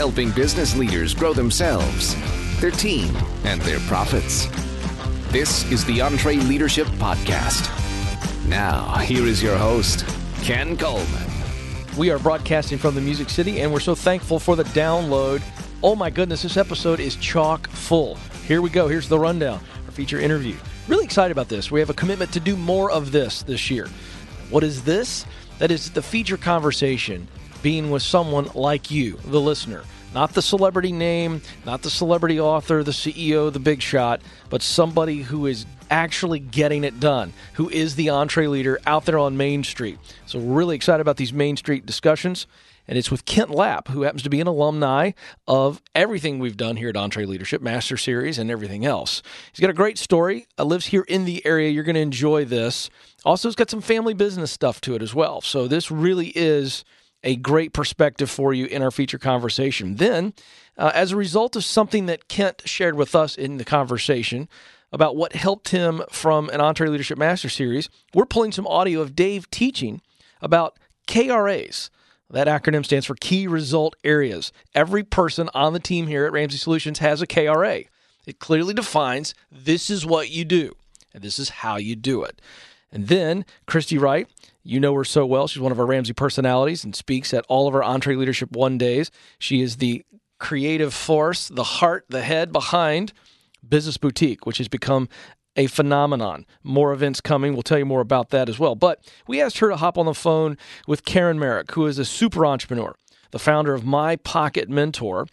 helping business leaders grow themselves, their team, and their profits. This is the EntreLeadership Podcast. Now, here is your host, Ken Coleman. We are broadcasting from the Music City, and we're so thankful for the download. Oh my goodness, this episode is chock full. Here we go. Here's the rundown, our feature interview. Really excited about this. We have a commitment to do more of this this year. What is this? That is the feature conversation being with someone like you, the listener. Not the celebrity name, not the celebrity author, the CEO, the big shot, but somebody who is actually getting it done, who is the entree leader out there on Main Street. So, we're really excited about these Main Street discussions. And it's with Kent Lapp, who happens to be an alumni of everything we've done here at EntreLeadership, Master Series, and everything else. He's got a great story, uh, lives here in the area. You're going to enjoy this. Also, it's got some family business stuff to it as well. So, this really is a great perspective for you in our feature conversation. Then, uh, as a result of something that Kent shared with us in the conversation about what helped him from an EntreLeadership Master Series, we're pulling some audio of Dave teaching about KRAs. That acronym stands for Key Result Areas. Every person on the team here at Ramsey Solutions has a KRA. It clearly defines this is what you do, and this is how you do it. And then Christy Wright, you know her so well. She's one of our Ramsey personalities and speaks at all of our EntreLeadership One days. She is the creative force, the heart, the head behind Business Boutique, which has become a phenomenon. More events coming. We'll tell you more about that as well. But we asked her to hop on the phone with Caren Merrick, who is a super entrepreneur, the founder of My Pocket Mentor. And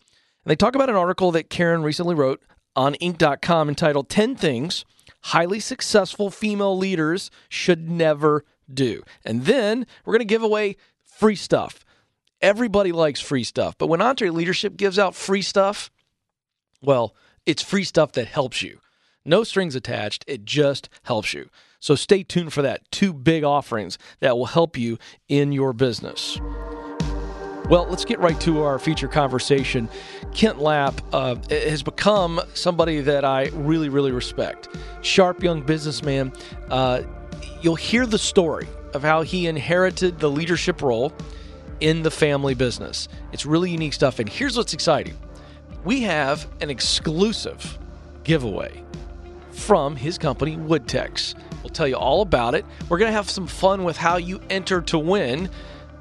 they talk about an article that Caren recently wrote on Inc.com entitled 10 Things Highly Successful Female Leaders Should Never Do. And then we're going to give away free stuff. Everybody likes free stuff. But when EntreLeadership gives out free stuff, well, it's free stuff that helps you. No strings attached, it just helps you. So stay tuned for that. Two big offerings that will help you in your business. Well, let's get right to our feature conversation. Kent Lapp uh, has become somebody that I really, really respect. Sharp young businessman. Uh, you'll hear the story of how he inherited the leadership role in the family business. It's really unique stuff. And here's what's exciting we have an exclusive giveaway from his company, Woodtex. We'll tell you all about it. We're going to have some fun with how you enter to win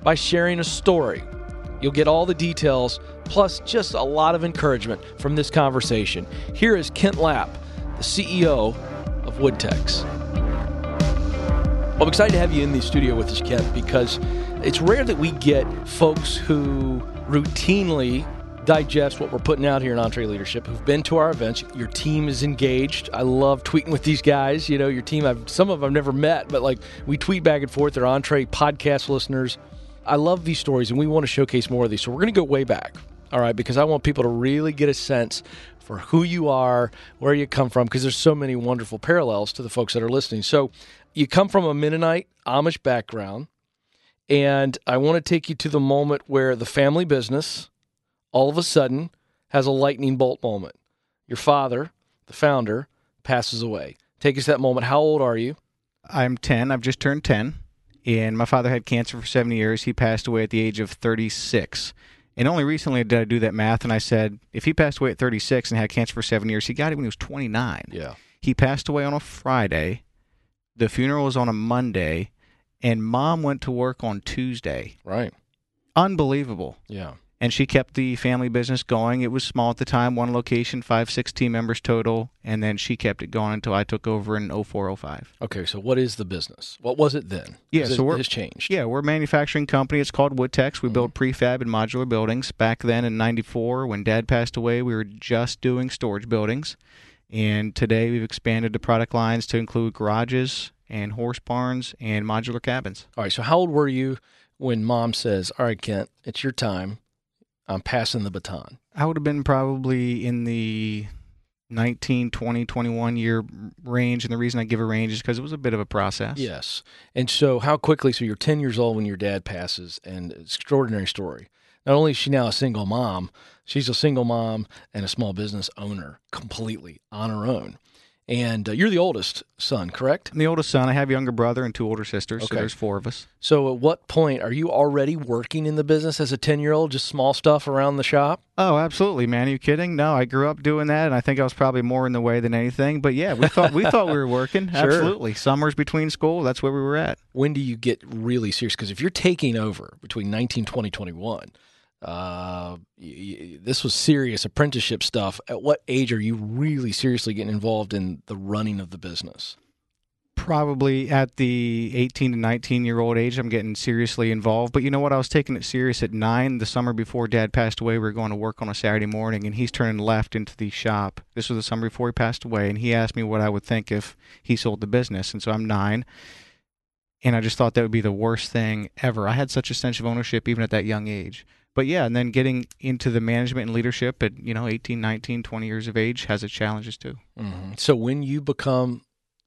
by sharing a story. You'll get all the details, plus just a lot of encouragement from this conversation. Here is Kent Lapp, the CEO of Woodtex. Well, I'm excited to have you in the studio with us, Kent, because it's rare that we get folks who routinely digest what we're putting out here in EntreLeadership, who've been to our events. Your team is engaged. I love tweeting with these guys. You know, your team, I've, some of them I've never met, but like we tweet back and forth. They're Entre podcast listeners. I love these stories and we want to showcase more of these. So we're going to go way back, all right, because I want people to really get a sense for who you are, where you come from, because there's so many wonderful parallels to the folks that are listening. So you come from a Mennonite Amish background, and I want to take you to the moment where the family business all of a sudden has a lightning bolt moment. Your father, the founder, passes away. Take us to that moment. How old are you? I'm 10. I've just turned 10. And my father had cancer for seven years. He passed away at the age of 36. And only recently did I do that math, and I said, if he passed away at 36 and had cancer for seven years, he got it when he was 29. Yeah. He passed away on a Friday. The funeral was on a Monday, and mom went to work on Tuesday. Right. Unbelievable. Yeah. And she kept the family business going. It was small at the time, one location, five, six team members total. And then she kept it going until I took over in 0405. Okay, so what is the business? What was it then? Yeah, so it we're- has changed. Yeah, we're a manufacturing company. It's called Woodtex. We build mm-hmm. prefab and modular buildings. Back then in 94, when dad passed away, we were just doing storage buildings. And today we've expanded the product lines to include garages and horse barns and modular cabins. All right. So how old were you when mom says, "All right, Kent, it's your time. I'm passing the baton." I would have been probably in the 19, 20, 21 year range. And the reason I give a range is because it was a bit of a process. Yes. And so how quickly? So you're 10 years old when your dad passes, and extraordinary story. Not only is she now a single mom, she's a single mom and a small business owner completely on her own. And uh, you're the oldest son, correct? I'm the oldest son. I have a younger brother and two older sisters, Okay. so there's four of us. So, at what point are you already working in the business as a 10 year old, just small stuff around the shop? Oh, absolutely, man. Are you kidding? No, I grew up doing that, and I think I was probably more in the way than anything. But yeah, we thought we thought we were working. Sure. Absolutely. Summers between school, that's where we were at. When do you get really serious? Because if you're taking over between 19, 20, 21, uh, this was serious apprenticeship stuff. At what age are you really seriously getting involved in the running of the business? Probably at the 18 to 19 year old age, I'm getting seriously involved. But you know what? I was taking it serious at nine. The summer before Dad passed away, we were going to work on a Saturday morning, and he's turning left into the shop. This was the summer before he passed away, and he asked me what I would think if he sold the business. And so I'm nine, and I just thought that would be the worst thing ever. I had such a sense of ownership even at that young age. But yeah, and then getting into the management and leadership at, you know, 18, 19, 20 years of age has its challenges too. Mm-hmm. So, when you become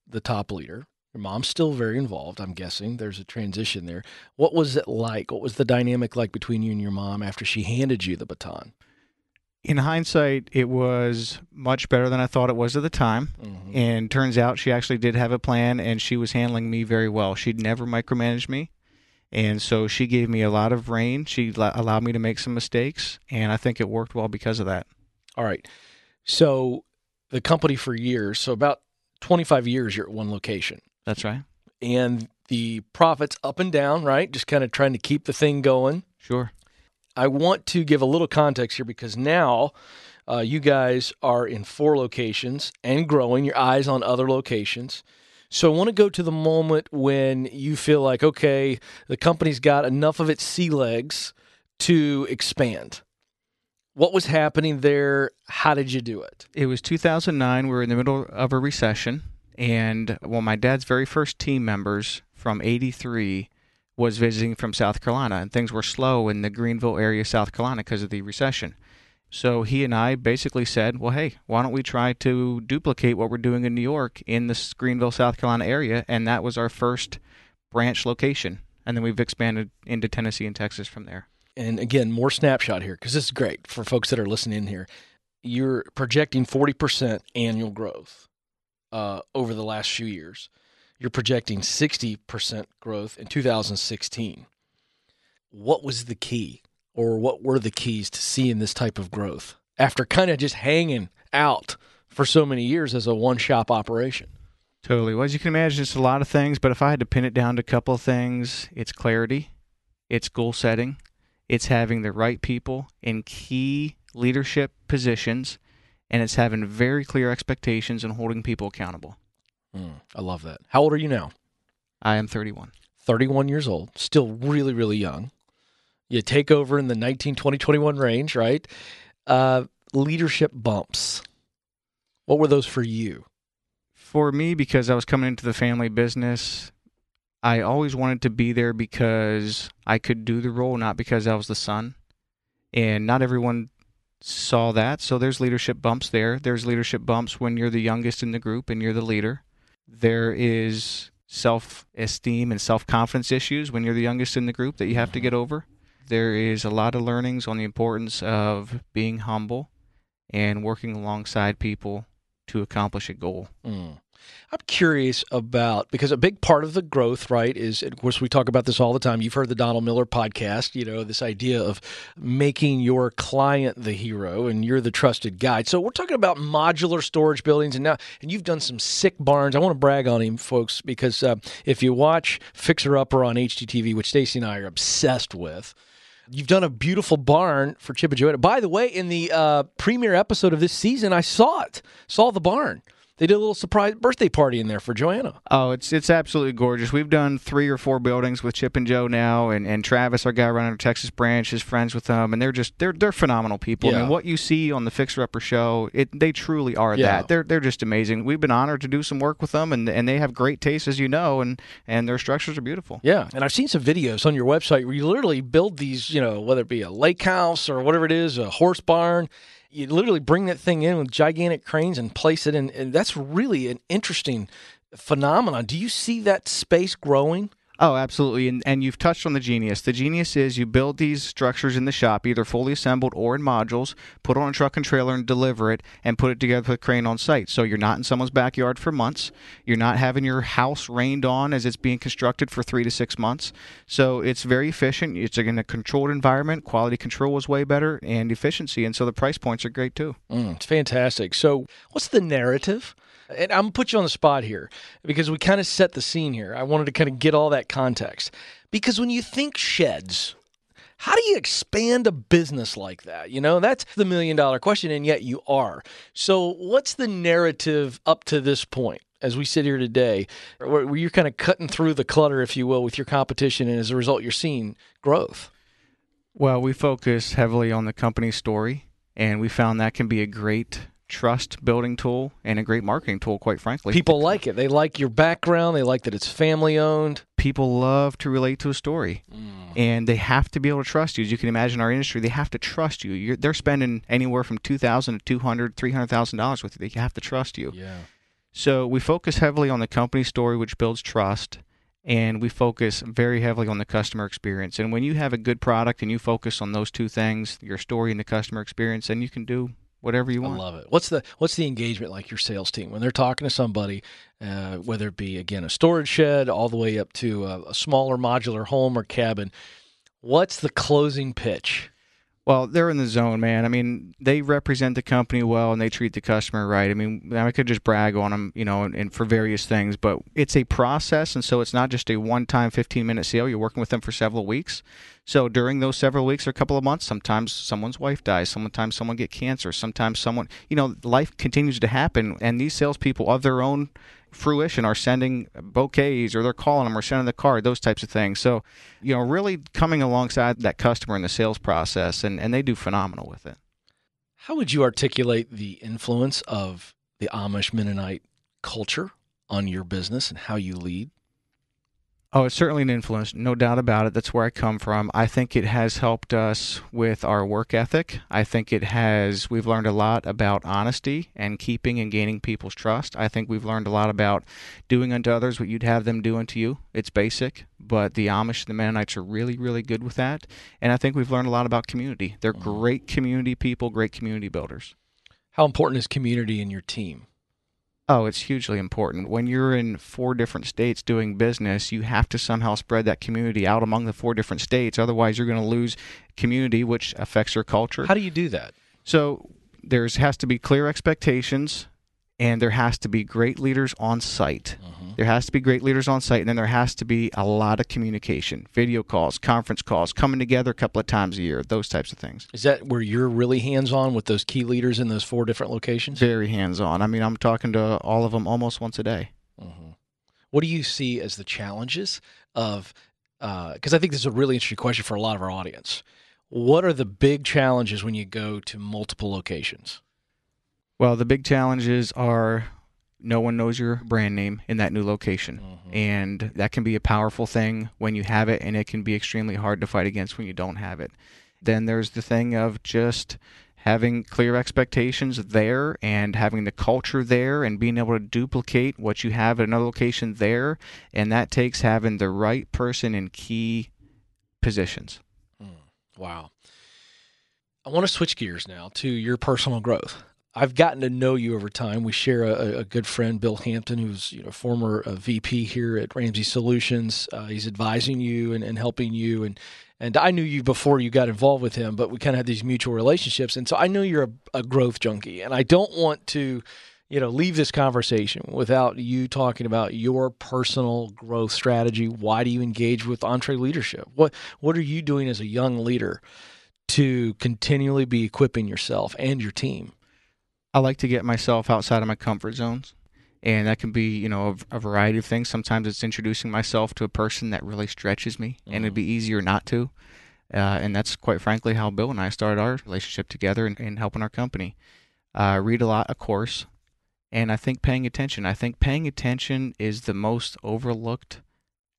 the top leader, your mom's still very involved, I'm guessing. There's a transition there. What was it like? What was the dynamic like between you and your mom after she handed you the baton? In hindsight, it was much better than I thought it was at the time. Mm-hmm. And turns out she actually did have a plan and she was handling me very well. She'd never micromanaged me. And so she gave me a lot of rein. She allowed me to make some mistakes. And I think it worked well because of that. All right. So, the company for years, so about 25 years, you're at one location. That's right. and the profits up and down, right? Just kind of trying to keep the thing going. Sure. I want to give a little context here because now uh, you guys are in four locations and growing, your eyes on other locations. So I want to go to the moment when you feel like, okay, the company's got enough of its sea legs to expand. What was happening there? How did you do it? It was 2009. We were in the middle of a recession. And well, my dad's very first team members from 83 was visiting from South Carolina. And things were slow in the Greenville area, South Carolina, because of the recession. So he and I basically said, well, hey, why don't we try to duplicate what we're doing in New York in the Greenville, South Carolina area? And that was our first branch location. And then we've expanded into Tennessee and Texas from there. and again, more snapshot here because this is great for folks that are listening in here. You're projecting 40% annual growth uh, over the last few years. You're projecting 60% growth in 2016. What was the key, or what were the keys to seeing this type of growth after kind of just hanging out for so many years as a one shop operation? Totally. Well, as you can imagine, it's a lot of things, but if I had to pin it down to a couple of things, it's clarity, it's goal setting, it's having the right people in key leadership positions, and it's having very clear expectations and holding people accountable. Mm, I love that. How old are you now? I am 31. 31 years old, still really, really young. You take over in the 19, 20, 21 range, right? Uh, leadership bumps. What were those for you? For me, because I was coming into the family business, I always wanted to be there because I could do the role, not because I was the son. And not everyone saw that. So there's leadership bumps there. There's leadership bumps when you're the youngest in the group and you're the leader. There is self esteem and self confidence issues when you're the youngest in the group that you have to get over. There is a lot of learnings on the importance of being humble and working alongside people to accomplish a goal. Mm. I'm curious about because a big part of the growth, right, is of course we talk about this all the time. You've heard the Donald Miller podcast, you know, this idea of making your client the hero and you're the trusted guide. So we're talking about modular storage buildings, and now and you've done some sick barns. I want to brag on him, folks, because uh, if you watch Fixer Upper on HGTV, which Stacy and I are obsessed with. You've done a beautiful barn for Chip and Joanna. By the way, in the uh, premiere episode of this season, I saw it. Saw the barn. They did a little surprise birthday party in there for Joanna. Oh, it's it's absolutely gorgeous. We've done three or four buildings with Chip and Jo now, and, and Travis, our guy running our Texas branch, is friends with them, and they're just they're they're phenomenal people. I Yeah. mean, what you see on the Fixer Upper show, it they truly are Yeah. that. They're they're just amazing. We've been honored to do some work with them, and and they have great taste, as you know, and and their structures are beautiful. Yeah, and I've seen some videos on your website where you literally build these, you know, whether it be a lake house or whatever it is, a horse barn. You literally bring that thing in with gigantic cranes and place it in, and that's really an interesting phenomenon. Do you see that space growing? Oh, absolutely. And, and you've touched on the genius. The genius is you build these structures in the shop, either fully assembled or in modules, put on a truck and trailer and deliver it, and put it together with a crane on site. So you're not in someone's backyard for months. You're not having your house rained on as it's being constructed for three to six months. So it's very efficient. It's in a controlled environment. Quality control is way better and efficiency. And so the price points are great too. Mm, it's fantastic. So, what's the narrative? And I'm gonna put you on the spot here because we kind of set the scene here. I wanted to kind of get all that context because when you think sheds, how do you expand a business like that? You know, that's the million dollar question, and yet you are. So, what's the narrative up to this point? As we sit here today, where you're kind of cutting through the clutter, if you will, with your competition, and as a result, you're seeing growth. Well, we focus heavily on the company story, and we found that can be a great trust building tool and a great marketing tool, quite frankly. People like it. They like your background. They like that it's family owned. People love to relate to a story, mm. and they have to be able to trust you. As you can imagine, our industry, they have to trust you. You're, they're spending anywhere from two thousand to two hundred, three hundred thousand dollars with you. They have to trust you. Yeah. So we focus heavily on the company story, which builds trust, and we focus very heavily on the customer experience. And when you have a good product and you focus on those two things, your story and the customer experience, then you can do whatever you want. I love it. What's the what's the engagement like your sales team when they're talking to somebody, uh, whether it be again a storage shed all the way up to a, a smaller modular home or cabin? What's the closing pitch? Well, they're in the zone, man. I mean, they represent the company well and they treat the customer right. I mean, I could just brag on them, you know, and, and for various things, but it's a process, and so it's not just a one-time 15-minute sale. You're working with them for several weeks. So during those several weeks or a couple of months, sometimes someone's wife dies, sometimes someone get cancer, sometimes someone, you know, life continues to happen, and these salespeople of their own fruition are sending bouquets or they're calling them or sending the card, those types of things. So, you know, really coming alongside that customer in the sales process, and, and they do phenomenal with it. How would you articulate the influence of the Amish Mennonite culture on your business and how you lead? Oh, it's certainly an influence, no doubt about it. That's where I come from. I think it has helped us with our work ethic. I think it has, we've learned a lot about honesty and keeping and gaining people's trust. I think we've learned a lot about doing unto others what you'd have them do unto you. It's basic, but the Amish, and the Mennonites are really, really good with that. And I think we've learned a lot about community. They're mm-hmm. great community people, great community builders. How important is community in your team? Oh, it's hugely important. When you're in four different states doing business, you have to somehow spread that community out among the four different states. Otherwise, you're going to lose community, which affects your culture. How do you do that? So there has to be clear expectations and there has to be great leaders on site. Uh-huh. There has to be great leaders on site, and then there has to be a lot of communication, video calls, conference calls, coming together a couple of times a year, those types of things. Is that where you're really hands on with those key leaders in those four different locations? Very hands on. I mean, I'm talking to all of them almost once a day. Uh-huh. What do you see as the challenges of? Because uh, I think this is a really interesting question for a lot of our audience. What are the big challenges when you go to multiple locations? Well, the big challenges are no one knows your brand name in that new location. Mm-hmm. And that can be a powerful thing when you have it, and it can be extremely hard to fight against when you don't have it. Then there's the thing of just having clear expectations there and having the culture there and being able to duplicate what you have at another location there. And that takes having the right person in key positions. Mm, wow. I want to switch gears now to your personal growth. I've gotten to know you over time. We share a, a good friend, Bill Hampton, who's you know former uh, VP here at Ramsey Solutions. Uh, he's advising you and, and helping you, and and I knew you before you got involved with him, but we kind of had these mutual relationships, and so I know you're a, a growth junkie, and I don't want to, you know, leave this conversation without you talking about your personal growth strategy. Why do you engage with EntreLeadership? What what are you doing as a young leader to continually be equipping yourself and your team? I like to get myself outside of my comfort zones. And that can be, you know, a, a variety of things. Sometimes it's introducing myself to a person that really stretches me, mm-hmm. and it'd be easier not to. Uh, and that's quite frankly how Bill and I started our relationship together and, and helping our company. Uh, read a lot, of course, and I think paying attention. I think paying attention is the most overlooked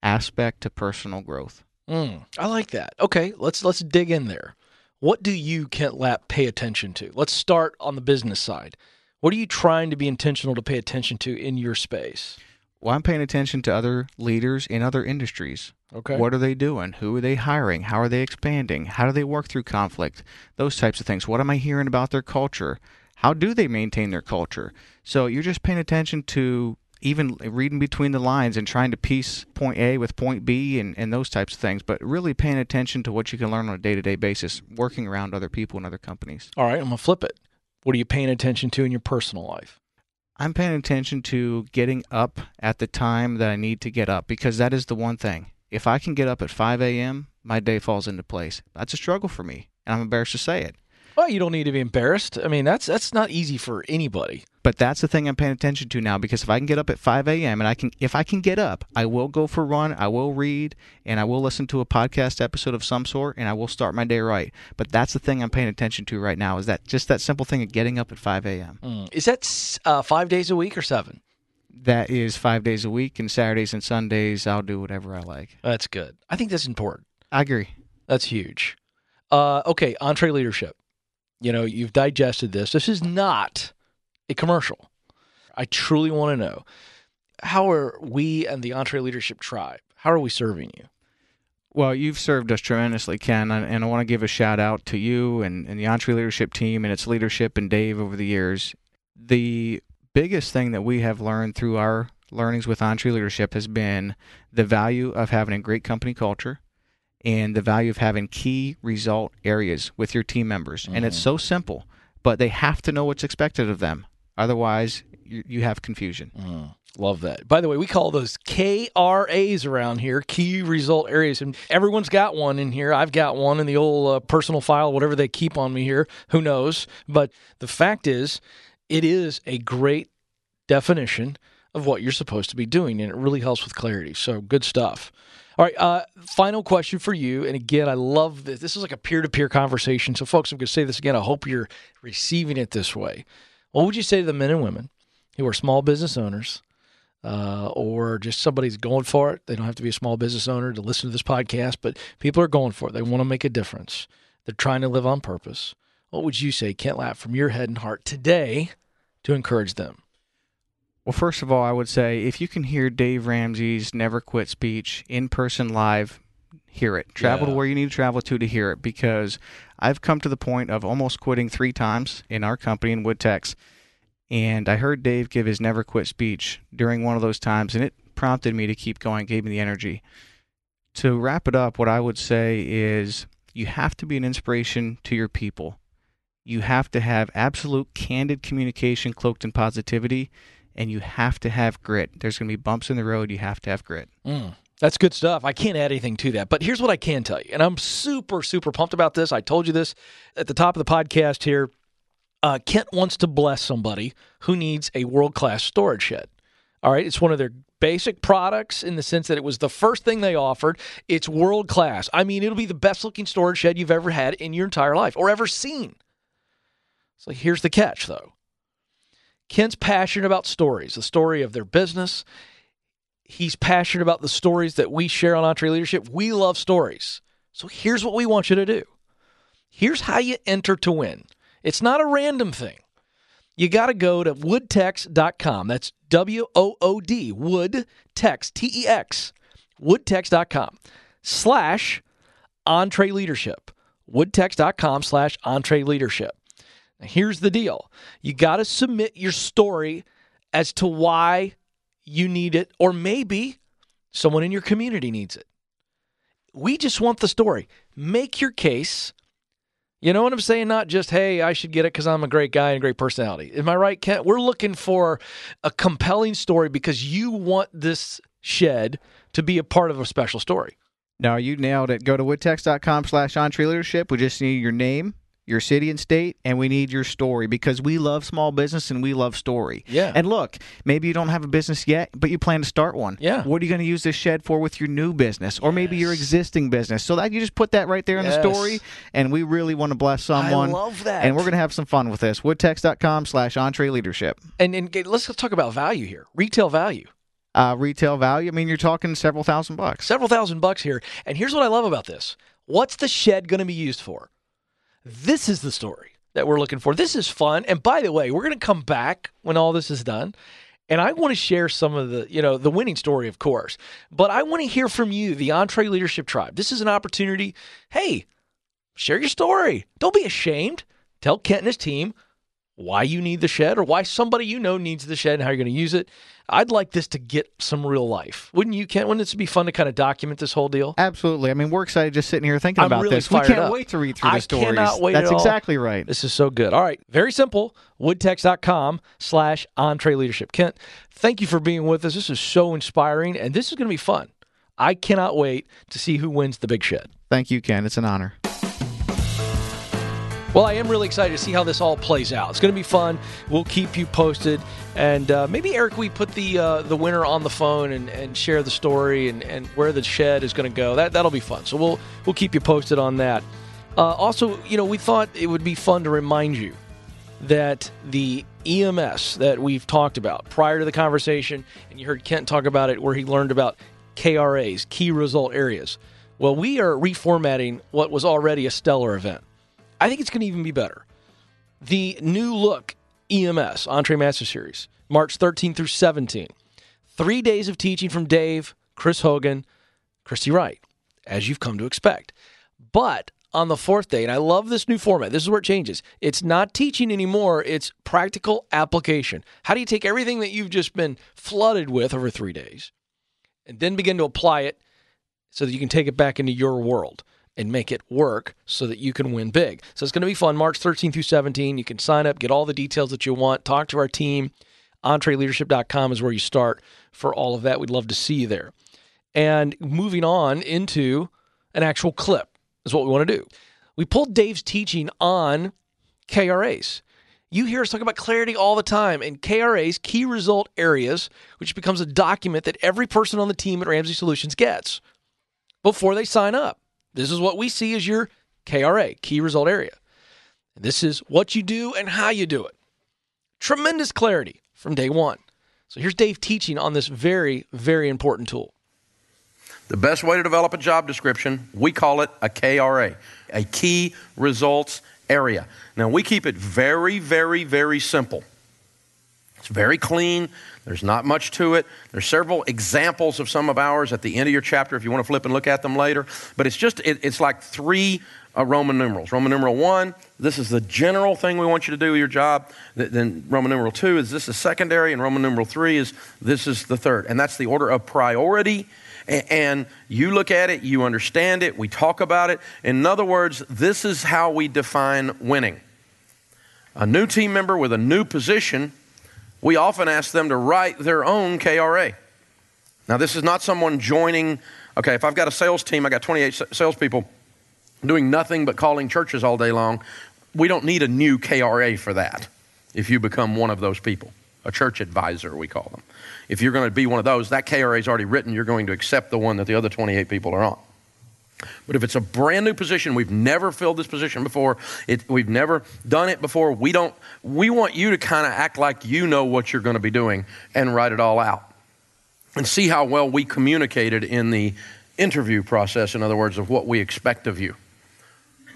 aspect to personal growth. Mm, I like that. Okay, let's let's dig in there. What do you, Kent Lapp, pay attention to? Let's start on the business side. What are you trying to be intentional to pay attention to in your space? Well, I'm paying attention to other leaders in other industries. Okay. What are they doing? Who are they hiring? How are they expanding? How do they work through conflict? Those types of things. What am I hearing about their culture? How do they maintain their culture? So you're just paying attention to even reading between the lines and trying to piece point A with point B and, and those types of things, but really paying attention to what you can learn on a day to day basis, working around other people and other companies. All right, I'm going to flip it. What are you paying attention to in your personal life? I'm paying attention to getting up at the time that I need to get up because that is the one thing. If I can get up at 5 a.m., my day falls into place. That's a struggle for me, and I'm embarrassed to say it. Well, you don't need to be embarrassed. I mean, that's that's not easy for anybody. But that's the thing I'm paying attention to now because if I can get up at 5 a.m. and I can, if I can get up, I will go for a run, I will read, and I will listen to a podcast episode of some sort, and I will start my day right. But that's the thing I'm paying attention to right now is that just that simple thing of getting up at 5 a.m. Mm. Is that uh, five days a week or seven? That is five days a week, and Saturdays and Sundays I'll do whatever I like. That's good. I think that's important. I agree. That's huge. Uh, okay, EntreLeadership. You know, you've digested this. This is not a commercial. I truly want to know how are we and the EntreLeadership tribe? How are we serving you? Well, you've served us tremendously, Ken, and I want to give a shout out to you and, and the EntreLeadership team and its leadership and Dave over the years. The biggest thing that we have learned through our learnings with EntreLeadership has been the value of having a great company culture and the value of having key result areas with your team members. Mm-hmm. And it's so simple, but they have to know what's expected of them. Otherwise, you, you have confusion. Mm. Love that. By the way, we call those KRAs around here, key result areas. And everyone's got one in here. I've got one in the old uh, personal file, whatever they keep on me here. Who knows? But the fact is, it is a great definition of what you're supposed to be doing, and it really helps with clarity. So good stuff. All right, uh, final question for you. And again, I love this. This is like a peer to peer conversation. So, folks, I'm going to say this again. I hope you're receiving it this way. What would you say to the men and women who are small business owners uh, or just somebody's going for it? They don't have to be a small business owner to listen to this podcast, but people are going for it. They want to make a difference. They're trying to live on purpose. What would you say, Kent Lapp, from your head and heart today to encourage them? Well, first of all, I would say if you can hear Dave Ramsey's Never Quit speech in person live, hear it. Travel yeah. to where you need to travel to to hear it because I've come to the point of almost quitting three times in our company in Woodtex. And I heard Dave give his Never Quit speech during one of those times, and it prompted me to keep going, gave me the energy. To wrap it up, what I would say is you have to be an inspiration to your people. You have to have absolute candid communication cloaked in positivity, and you have to have grit. There's going to be bumps in the road. You have to have grit. Mm. That's good stuff. I can't add anything to that. But here's what I can tell you. And I'm super, super pumped about this. I told you this at the top of the podcast here. Uh, Kent wants to bless somebody who needs a world class storage shed. All right. It's one of their basic products in the sense that it was the first thing they offered. It's world class. I mean, it'll be the best looking storage shed you've ever had in your entire life or ever seen. So here's the catch, though. Kent's passionate about stories, the story of their business he's passionate about the stories that we share on EntreLeadership. We love stories. So here's what we want you to do. Here's how you enter to win. It's not a random thing. You got to go to woodtex.com. That's W O O D, woodtex, T E X, woodtex.com slash EntreLeadership. Woodtex.com slash EntreLeadership. Now, here's the deal you got to submit your story as to why you need it, or maybe someone in your community needs it. We just want the story. Make your case. You know what I'm saying? Not just, hey, I should get it because I'm a great guy and a great personality. Am I right, Kent? We're looking for a compelling story because you want this shed to be a part of a special story. No, you nailed it. Go to woodtex.com slash entreleadership. We just need your name, your city and state, and we need your story because we love small business and we love story. Yeah. And look, maybe you don't have a business yet, but you plan to start one. Yeah. What are you going to use this shed for with your new business or yes. maybe your existing business? So that you just put that right there in yes. the story, and we really want to bless someone. I love that. And we're going to have some fun with this. Woodtex.com slash EntreLeadership. And, and let's talk about value here, retail value. Uh, retail value. I mean, you're talking several thousand bucks. Several thousand bucks here. And here's what I love about this. What's the shed going to be used for? This is the story that we're looking for. This is fun. And by the way, we're going to come back when all this is done And I want to share some of the, you know, the winning story, of course. But I want to hear from you, the EntreLeadership Tribe. This is an opportunity. Hey, share your story. Don't be ashamed. Tell Kent and his team why you need the shed or why somebody you know needs the shed and how you're going to use it. I'd like this to get some real life. Wouldn't you, Kent? Wouldn't this be fun to kind of document this whole deal? Absolutely. I mean, we're excited just sitting here thinking I'm about really this. We can't up. wait to read through I the stories. cannot wait That's at exactly right. This is so good. All right. Very simple. Woodtex.com slash EntreLeadership. Kent, thank you for being with us. This is so inspiring and this is going to be fun. I cannot wait to see who wins the big shed. Thank you, Ken. It's an honor. Well, I am really excited to see how this all plays out. It's going to be fun. We'll keep you posted, and uh, maybe Eric, we put the uh, the winner on the phone and, and share the story and, and where the shed is going to go. That that'll be fun. So we'll we'll keep you posted on that. Uh, also, you know, we thought it would be fun to remind you that the EMS that we've talked about prior to the conversation, and you heard Kent talk about it, where he learned about KRAs, key result areas. Well, we are reformatting what was already a stellar event. I think it's going to even be better. The new look EMS, Entree Master Series, March 13 through 17. Three days of teaching from Dave, Chris Hogan, Christy Wright, as you've come to expect. But on the fourth day, and I love this new format, this is where it changes. It's not teaching anymore, it's practical application. How do you take everything that you've just been flooded with over three days and then begin to apply it so that you can take it back into your world? And make it work so that you can win big. So it's going to be fun. March 13 through 17. You can sign up, get all the details that you want, talk to our team. EntreLeadership.com is where you start for all of that. We'd love to see you there. And moving on into an actual clip is what we want to do. We pulled Dave's teaching on KRAs. You hear us talk about clarity all the time, and KRAs, key result areas, which becomes a document that every person on the team at Ramsey Solutions gets before they sign up. This is what we see as your KRA, key result area. This is what you do and how you do it. Tremendous clarity from day one. So here's Dave teaching on this very, very important tool. The best way to develop a job description, we call it a KRA, a key results area. Now, we keep it very, very, very simple. It's very clean. There's not much to it. There's several examples of some of ours at the end of your chapter if you want to flip and look at them later. But it's just, it, it's like three uh, Roman numerals. Roman numeral one, this is the general thing we want you to do with your job. Th- Then Roman numeral two is this is secondary, and Roman numeral three is this is the third. And that's the order of priority. And you look at it, you understand it, we talk about it. In other words, this is how we define winning. A new team member with a new position we often ask them to write their own KRA. Now, this is not someone joining, okay, if I've got a sales team, I got 28 salespeople doing nothing but calling churches all day long. We don't need a new KRA for that if you become one of those people, a church advisor, we call them. If you're going to be one of those, that KRA is already written. You're going to accept the one that the other 28 people are on. But if it's a brand new position, we've never filled this position before, it, we've never done it before, we don't we want you to kind of act like you know what you're going to be doing and write it all out. And see how well we communicated in the interview process, in other words, of what we expect of you.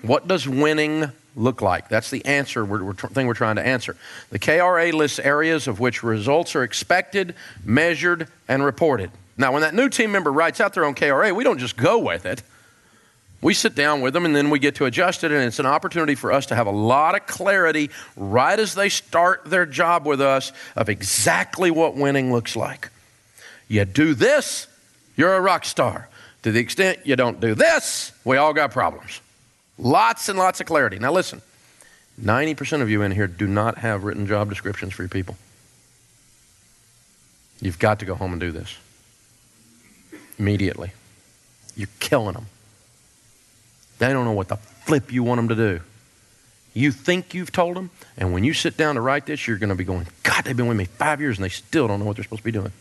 What does winning look like? That's the answer we're, we're, thing we're trying to answer. The KRA lists areas of which results are expected, measured, and reported. Now, when that new team member writes out their own KRA, we don't just go with it. We sit down with them and then we get to adjust it, and it's an opportunity for us to have a lot of clarity right as they start their job with us of exactly what winning looks like. You do this, you're a rock star. To the extent you don't do this, we all got problems. Lots and lots of clarity. Now, listen 90% of you in here do not have written job descriptions for your people. You've got to go home and do this immediately. You're killing them. They don't know what the flip you want them to do. You think you've told them, and when you sit down to write this, you're going to be going, God, they've been with me five years and they still don't know what they're supposed to be doing.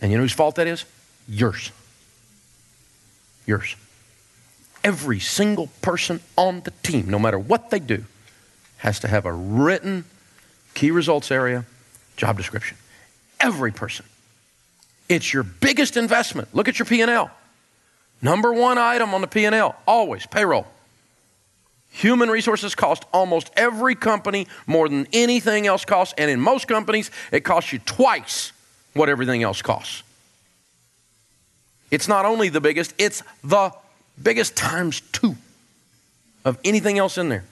And you know whose fault that is? Yours. Yours. Every single person on the team, no matter what they do, has to have a written key results area job description. Every person. It's your biggest investment. Look at your P&L. Number one item on the P&L, always payroll. Human resources cost almost every company more than anything else costs, and in most companies, it costs you twice what everything else costs. It's not only the biggest, it's the biggest times two of anything else in there.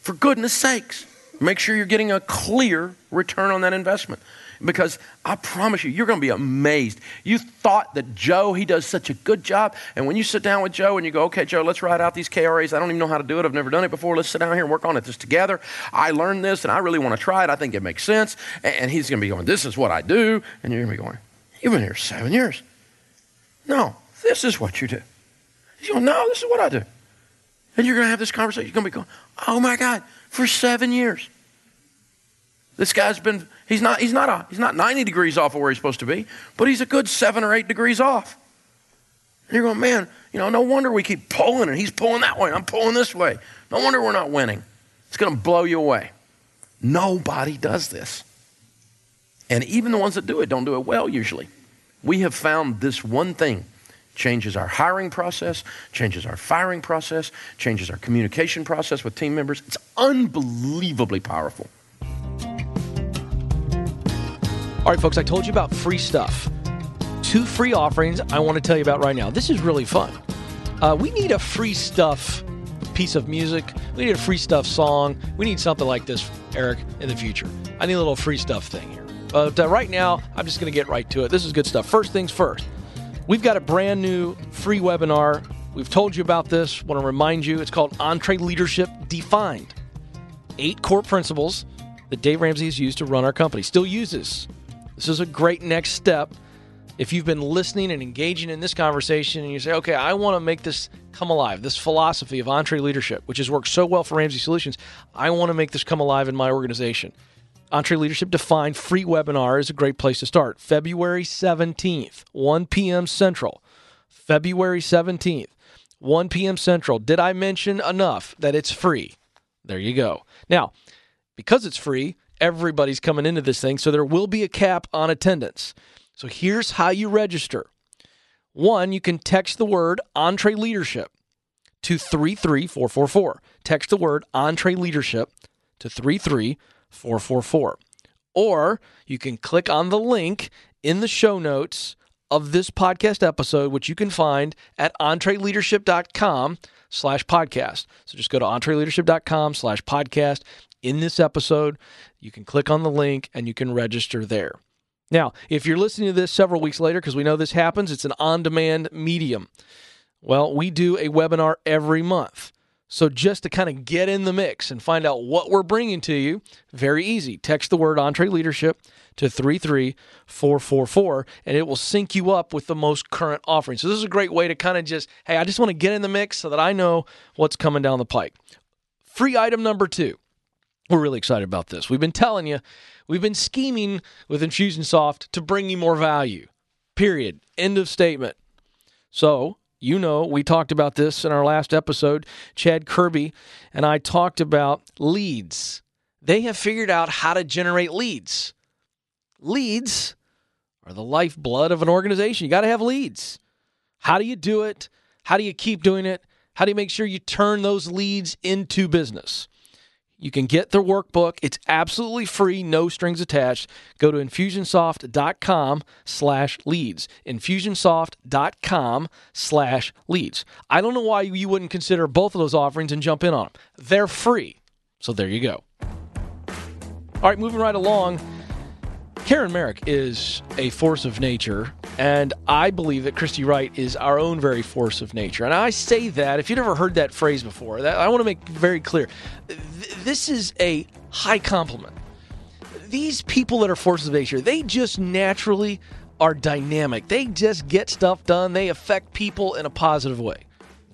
For goodness sakes, make sure you're getting a clear return on that investment. Because I promise you, you're going to be amazed. You thought that Joe, he does such a good job. And when you sit down with Joe and you go, okay, Joe, let's write out these KRAs. I don't even know how to do it. I've never done it before. Let's sit down here and work on it this together. I learned this and I really want to try it. I think it makes sense. And he's going to be going, this is what I do. And you're going to be going, you've been here seven years. No, this is what you do. He's going, no, this is what I do. And you're going to have this conversation. You're going to be going, oh my God, for seven years. This guy's been, he's not, he's not, a, he's not 90 degrees off of where he's supposed to be, but he's a good seven or eight degrees off. And you're going, man, you know, no wonder we keep pulling and he's pulling that way and I'm pulling this way. No wonder we're not winning. It's going to blow you away. Nobody does this. And even the ones that do it don't do it well usually. We have found this one thing changes our hiring process, changes our firing process, changes our communication process with team members. It's unbelievably powerful. All right, folks, I told you about free stuff. Two free offerings I want to tell you about right now. This is really fun. Uh, we need a free stuff piece of music. We need a free stuff song. We need something like this, Eric, in the future. I need a little free stuff thing here. But uh, right now, I'm just going to get right to it. This is good stuff. First things first, we've got a brand new free webinar. We've told you about this. Want to remind you, it's called EntreLeadership Defined. Eight core principles that Dave Ramsey has used to run our company. Still uses this is a great next step. If you've been listening and engaging in this conversation and you say, okay, I want to make this come alive, this philosophy of EntreLeadership, which has worked so well for Ramsey Solutions, I want to make this come alive in my organization. EntreLeadership Defined free webinar is a great place to start. February 17th, 1 p.m. Central. February 17th, 1 p.m. Central. Did I mention enough that it's free? There you go. Now, because it's free, everybody's coming into this thing, so there will be a cap on attendance. So here's how you register. One, you can text the word EntreLeadership to 33444. Text the word EntreLeadership to 33444. Or you can click on the link in the show notes of this podcast episode, which you can find at entreleadership.com slash podcast. So just go to entreleadership.com slash podcast in this episode. You can click on the link and you can register there. Now, if you're listening to this several weeks later, because we know this happens, it's an on demand medium. Well, we do a webinar every month. So, just to kind of get in the mix and find out what we're bringing to you, very easy. Text the word EntreLeadership to 33444 and it will sync you up with the most current offering. So, this is a great way to kind of just, hey, I just want to get in the mix so that I know what's coming down the pike. Free item number two we're really excited about this. We've been telling you, we've been scheming with Infusionsoft to bring you more value. Period. End of statement. So, you know, we talked about this in our last episode. Chad Kirby and I talked about leads. They have figured out how to generate leads. Leads are the lifeblood of an organization. You got to have leads. How do you do it? How do you keep doing it? How do you make sure you turn those leads into business? You can get their workbook. It's absolutely free, no strings attached. Go to infusionsoft.com slash leads. Infusionsoft.com slash leads. I don't know why you wouldn't consider both of those offerings and jump in on them. They're free. So there you go. All right, moving right along. Caren Merrick is a force of nature, and I believe that Christy Wright is our own very force of nature. And I say that, if you've never heard that phrase before, that I want to make very clear. This is a high compliment. These people that are forces of nature, they just naturally are dynamic. They just get stuff done. They affect people in a positive way.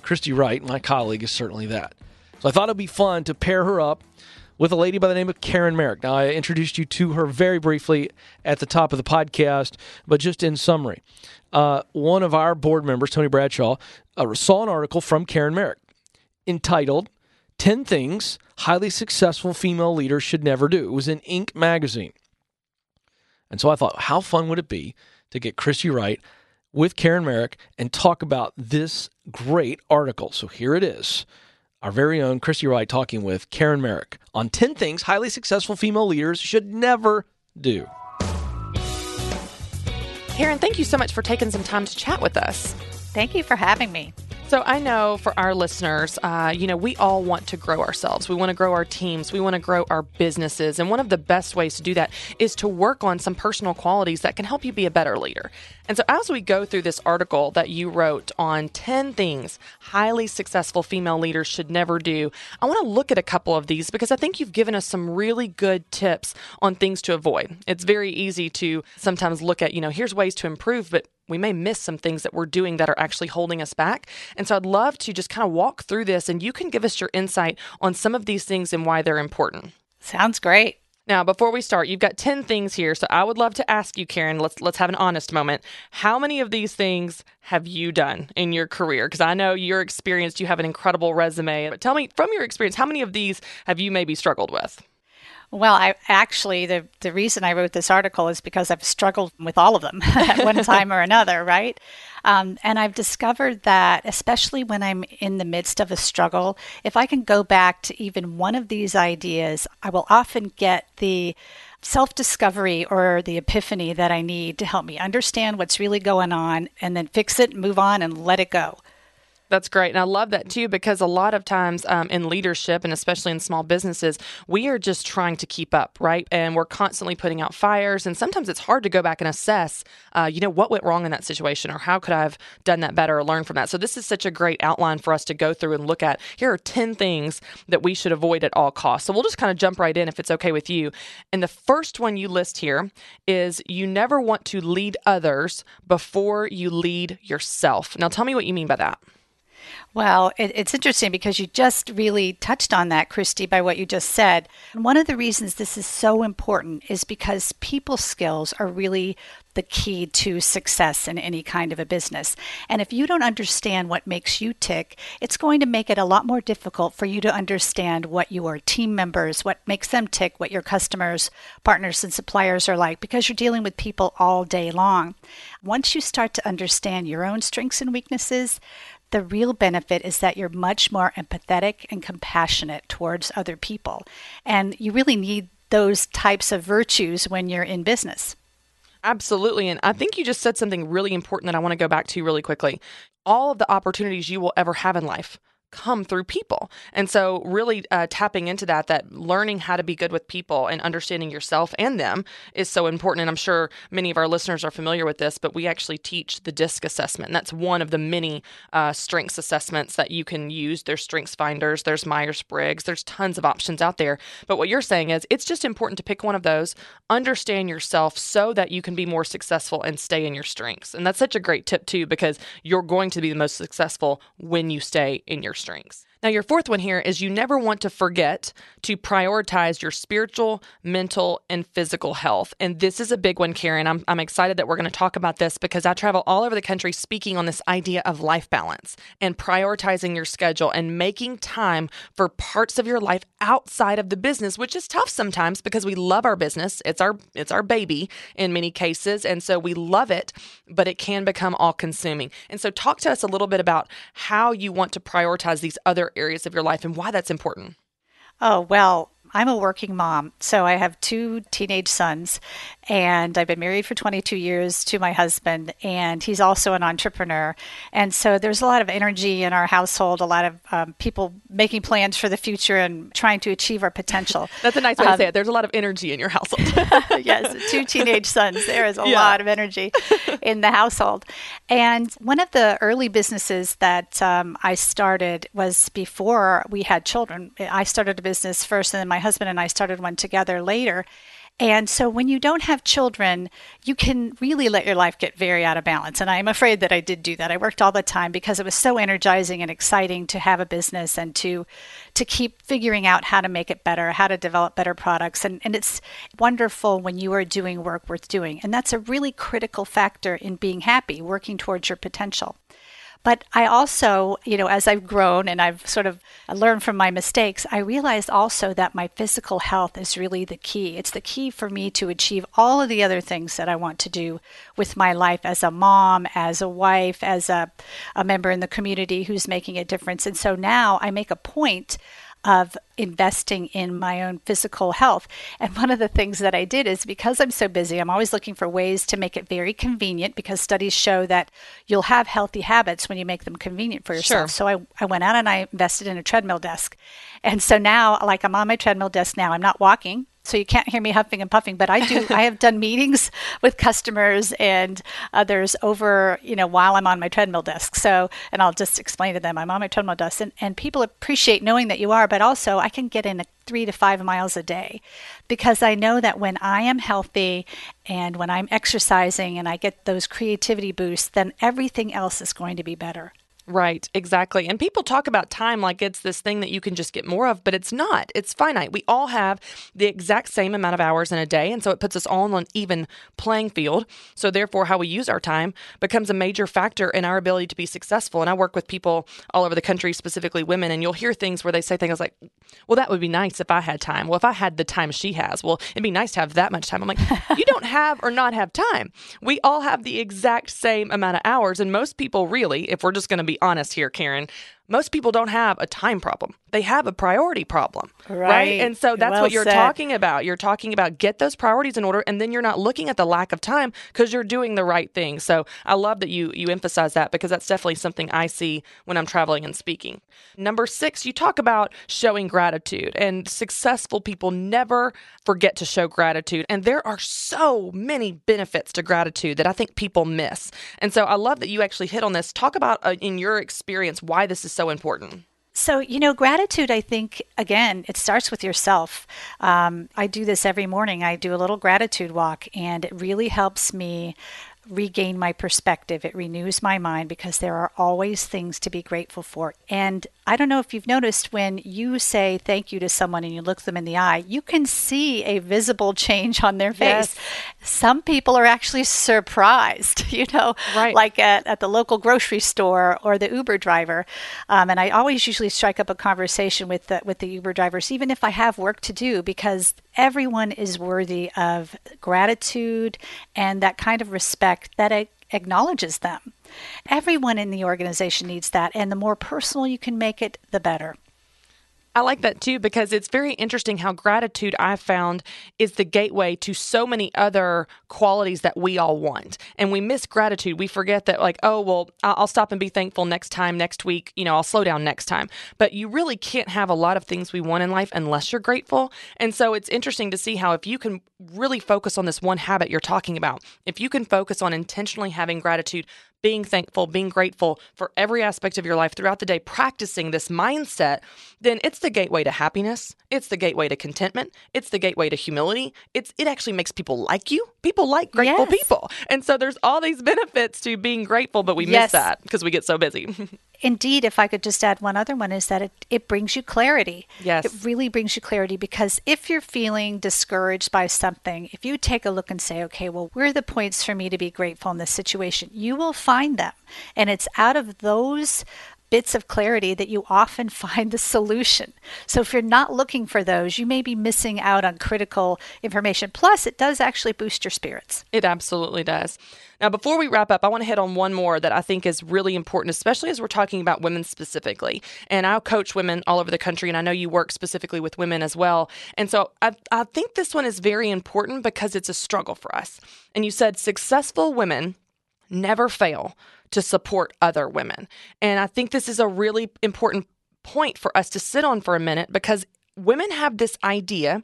Christy Wright, my colleague, is certainly that. So I thought it'd be fun to pair her up with a lady by the name of Caren Merrick. Now, I introduced you to her very briefly at the top of the podcast, but just in summary, uh, one of our board members, Tony Bradshaw, uh, saw an article from Caren Merrick entitled 10 Things Highly Successful Female Leaders Should Never Do. It was in Inc. magazine. And so I thought, how fun would it be to get Christy Wright with Caren Merrick and talk about this great article? So here it is our very own Christy Wright talking with Caren Merrick on 10 things highly successful female leaders should never do. Caren, thank you so much for taking some time to chat with us. Thank you for having me. So I know for our listeners, uh, you know, we all want to grow ourselves. We want to grow our teams. We want to grow our businesses. And one of the best ways to do that is to work on some personal qualities that can help you be a better leader. And so as we go through this article that you wrote on 10 things highly successful female leaders should never do, I want to look at a couple of these because I think you've given us some really good tips on things to avoid. It's very easy to sometimes look at, you know, here's ways to improve, but we may miss some things that we're doing that are actually holding us back. And so I'd love to just kind of walk through this and you can give us your insight on some of these things and why they're important. Sounds great. Now, before we start, you've got 10 things here. So I would love to ask you, Caren, let's let's have an honest moment. How many of these things have you done in your career? Because I know you're experienced, you have an incredible resume. But tell me from your experience, how many of these have you maybe struggled with? Well, I actually the the reason I wrote this article is because I've struggled with all of them at one time or another, right? Um, and I've discovered that, especially when I'm in the midst of a struggle, if I can go back to even one of these ideas, I will often get the self discovery or the epiphany that I need to help me understand what's really going on and then fix it, move on, and let it go. That's great. And I love that too because a lot of times um, in leadership and especially in small businesses, we are just trying to keep up, right? And we're constantly putting out fires. And sometimes it's hard to go back and assess, uh, you know, what went wrong in that situation or how could I have done that better or learn from that. So this is such a great outline for us to go through and look at. Here are 10 things that we should avoid at all costs. So we'll just kind of jump right in if it's okay with you. And the first one you list here is you never want to lead others before you lead yourself. Now tell me what you mean by that. Well, it, it's interesting because you just really touched on that, Christy, by what you just said. One of the reasons this is so important is because people skills are really the key to success in any kind of a business. And if you don't understand what makes you tick, it's going to make it a lot more difficult for you to understand what your team members, what makes them tick, what your customers, partners, and suppliers are like, because you're dealing with people all day long. Once you start to understand your own strengths and weaknesses, the real benefit is that you're much more empathetic and compassionate towards other people. And you really need those types of virtues when you're in business. Absolutely. And I think you just said something really important that I want to go back to really quickly. All of the opportunities you will ever have in life come through people. And so, really uh, tapping into that, that learning how to be good with people and understanding yourself and them is so important. And I'm sure many of our listeners are familiar with this, but we actually teach the DISC assessment. And that's one of the many uh, strengths assessments that you can use. There's Strengths Finders, there's Myers Briggs, there's tons of options out there. But what you're saying is it's just important to pick one of those, understand yourself so that you can be more successful and stay in your strengths. And that's such a great tip, too, because you're going to be the most successful when you stay in your strengths. Now, your fourth one here is you never want to forget to prioritize your spiritual, mental, and physical health. And this is a big one, Caren. I'm, I'm excited that we're going to talk about this because I travel all over the country speaking on this idea of life balance and prioritizing your schedule and making time for parts of your life outside of the business, which is tough sometimes because we love our business. It's our it's our baby in many cases, and so we love it, but it can become all consuming. And so talk to us a little bit about how you want to prioritize these other areas of your life and why that's important. Oh, well, I'm a working mom, so I have two teenage sons, and I've been married for 22 years to my husband, and he's also an entrepreneur. And so there's a lot of energy in our household, a lot of um, people making plans for the future and trying to achieve our potential. That's a nice way um, to say it. There's a lot of energy in your household. yes, two teenage sons. There is a yeah. lot of energy in the household. And one of the early businesses that um, I started was before we had children. I started a business first, and then my husband and I started one together later. And so when you don't have children, you can really let your life get very out of balance. And I'm afraid that I did do that. I worked all the time because it was so energizing and exciting to have a business and to to keep figuring out how to make it better, how to develop better products. And, and it's wonderful when you are doing work worth doing. And that's a really critical factor in being happy, working towards your potential. But I also, you know, as I've grown and I've sort of learned from my mistakes, I realized also that my physical health is really the key. It's the key for me to achieve all of the other things that I want to do with my life as a mom, as a wife, as a, a member in the community who's making a difference. And so now I make a point of investing in my own physical health. And one of the things that I did is because I'm so busy, I'm always looking for ways to make it very convenient because studies show that you'll have healthy habits when you make them convenient for yourself. Sure. So I, I went out and I invested in a treadmill desk. And so now, like, I'm on my treadmill desk now. I'm not walking so you can't hear me huffing and puffing but i do i have done meetings with customers and others over you know while i'm on my treadmill desk so and i'll just explain to them i'm on my treadmill desk and, and people appreciate knowing that you are but also i can get in a three to five miles a day because I know that when I am healthy and when I'm exercising and I get those creativity boosts, then everything else is going to be better. Right, exactly. And people talk about time like it's this thing that you can just get more of, but it's not. It's finite. We all have the exact same amount of hours in a day, and so it puts us all on an even playing field. So therefore, how we use our time becomes a major factor in our ability to be successful. And I work with people all over the country, specifically women, and you'll hear things where they say things like, "Well, that would be nice if I had time." Well, if I had the time she has, well, it'd be nice to have that much time. I'm like, you don't have or not have time. We all have the exact same amount of hours, and most people really, if we're just going to be be honest here, Caren most people don't have a time problem. They have a priority problem. Right. right? And so that's well what you're said. talking about. You're talking about get those priorities in order and then you're not looking at the lack of time because you're doing the right thing. So I love that you you emphasize that because that's definitely something I see when I'm traveling and speaking. Number 6, you talk about showing gratitude and successful people never forget to show gratitude and there are so many benefits to gratitude that I think people miss. And so I love that you actually hit on this. Talk about uh, in your experience why this is so important? So, you know, gratitude, I think, again, it starts with yourself. Um, I do this every morning. I do a little gratitude walk, and it really helps me regain my perspective. It renews my mind because there are always things to be grateful for. And I don't know if you've noticed when you say thank you to someone and you look them in the eye, you can see a visible change on their face. Yes. Some people are actually surprised, you know, right. like at, at the local grocery store or the Uber driver. Um, and I always usually strike up a conversation with the, with the Uber drivers, even if I have work to do, because everyone is worthy of gratitude and that kind of respect that acknowledges them. Everyone in the organization needs that, and the more personal you can make it, the better. I like that too because it's very interesting how gratitude I've found is the gateway to so many other qualities that we all want. And we miss gratitude. We forget that, like, oh, well, I'll stop and be thankful next time, next week, you know, I'll slow down next time. But you really can't have a lot of things we want in life unless you're grateful. And so it's interesting to see how if you can really focus on this one habit you're talking about, if you can focus on intentionally having gratitude, being thankful, being grateful for every aspect of your life throughout the day, practicing this mindset, then it's the gateway to happiness. It's the gateway to contentment. It's the gateway to humility. It's it actually makes people like you. People like grateful yes. people. And so there's all these benefits to being grateful, but we yes. miss that because we get so busy. Indeed, if I could just add one other one, is that it, it brings you clarity. Yes. It really brings you clarity because if you're feeling discouraged by something, if you take a look and say, okay, well, where are the points for me to be grateful in this situation? You will find them. And it's out of those bits of clarity that you often find the solution. So if you're not looking for those, you may be missing out on critical information. Plus, it does actually boost your spirits. It absolutely does. Now, before we wrap up, I want to hit on one more that I think is really important, especially as we're talking about women specifically. And I coach women all over the country, and I know you work specifically with women as well. And so I, I think this one is very important because it's a struggle for us. And you said successful women never fail to support other women. And I think this is a really important point for us to sit on for a minute because women have this idea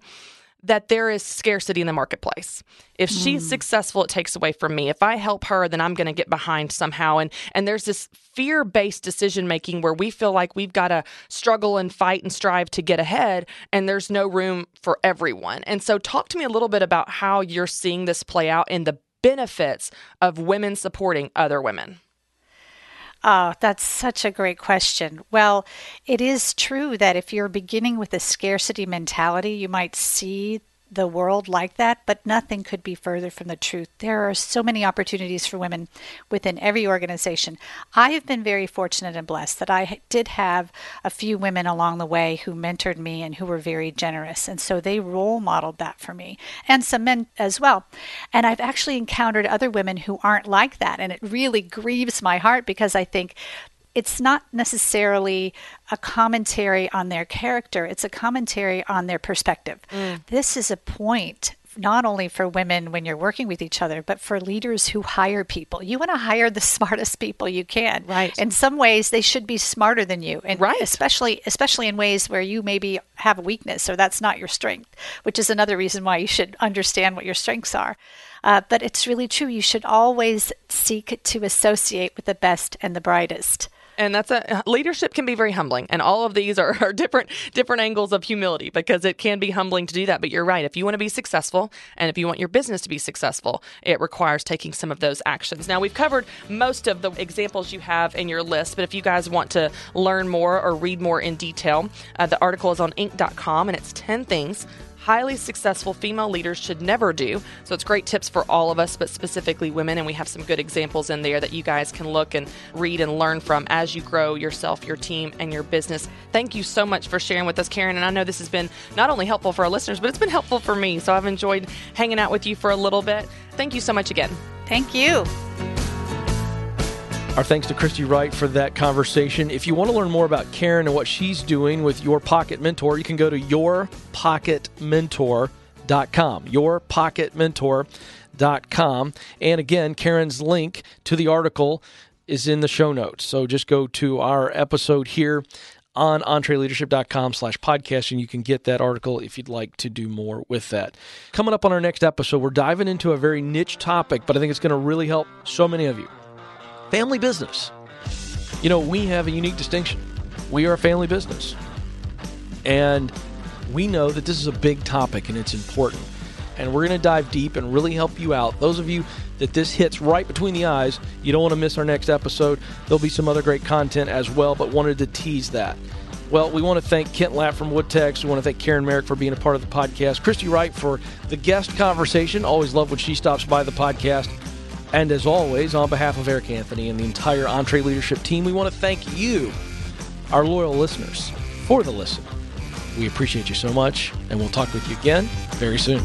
that there is scarcity in the marketplace. If mm. she's successful, it takes away from me. If I help her, then I'm going to get behind somehow. And and there's this fear-based decision making where we feel like we've got to struggle and fight and strive to get ahead, and there's no room for everyone. And so, talk to me a little bit about how you're seeing this play out and the benefits of women supporting other women. Oh, that's such a great question. Well, it is true that if you're beginning with a scarcity mentality, you might see the world like that, but nothing could be further from the truth. There are so many opportunities for women within every organization. I have been very fortunate and blessed that I did have a few women along the way who mentored me and who were very generous. And so they role modeled that for me and some men as well. And I've actually encountered other women who aren't like that. And it really grieves my heart because I think it's not necessarily a commentary on their character, it's a commentary on their perspective. Mm. This is a point not only for women when you're working with each other, but for leaders who hire people. You want to hire the smartest people you can. Right. In some ways, they should be smarter than you, and right. especially especially in ways where you maybe have a weakness or that's not your strength, which is another reason why you should understand what your strengths are. Uh, but it's really true. You should always seek to associate with the best and the brightest and that's a leadership can be very humbling and all of these are, are different different angles of humility because it can be humbling to do that but you're right. If you want to be successful and if you want your business to be successful it requires taking some of those actions. Now we've covered most of the examples you have in your list but if you guys want to learn more or read more in detail uh, the article is on inc.com and it's 10 things highly successful female leaders should never do. So it's great tips for all of us, but specifically women. And we have some good examples in there that you guys can look and read and learn from as you grow yourself, your team, and your business. Thank you so much for sharing with us, Caren. And I know this has been not only helpful for our listeners, but it's been helpful for me. So I've enjoyed hanging out with you for a little bit. Thank you so much again. Thank you. Our thanks to Christy Wright for that conversation. If you want to learn more about Caren and what she's doing with Your Pocket Mentor, you can go to yourpocketmentor.com. Yourpocketmentor.com. And again, Caren's link to the article is in the show notes. So just go to our episode here on entreleadership.com slash podcast and you can get that article if you'd like to do more with that coming up on our next episode we're diving into a very niche topic but i think it's going to really help so many of you family business. You know, we have a unique distinction. We are a family business. And we know that this is a big topic and it's important. And we're going to dive deep and really help you out. Those of you that this hits right between the eyes, you don't want to miss our next episode. There'll be some other great content as well, but wanted to tease that. Well, we want to thank Kent Lapp from Woodtex. We want to thank Caren Merrick for being a part of the podcast. Christy Wright for the guest conversation. Always love when she stops by the podcast. And as always, on behalf of Eric Anthony and the entire EntreLeadership team, we want to thank you, our loyal listeners, for the listen. We appreciate you so much, and we'll talk with you again very soon.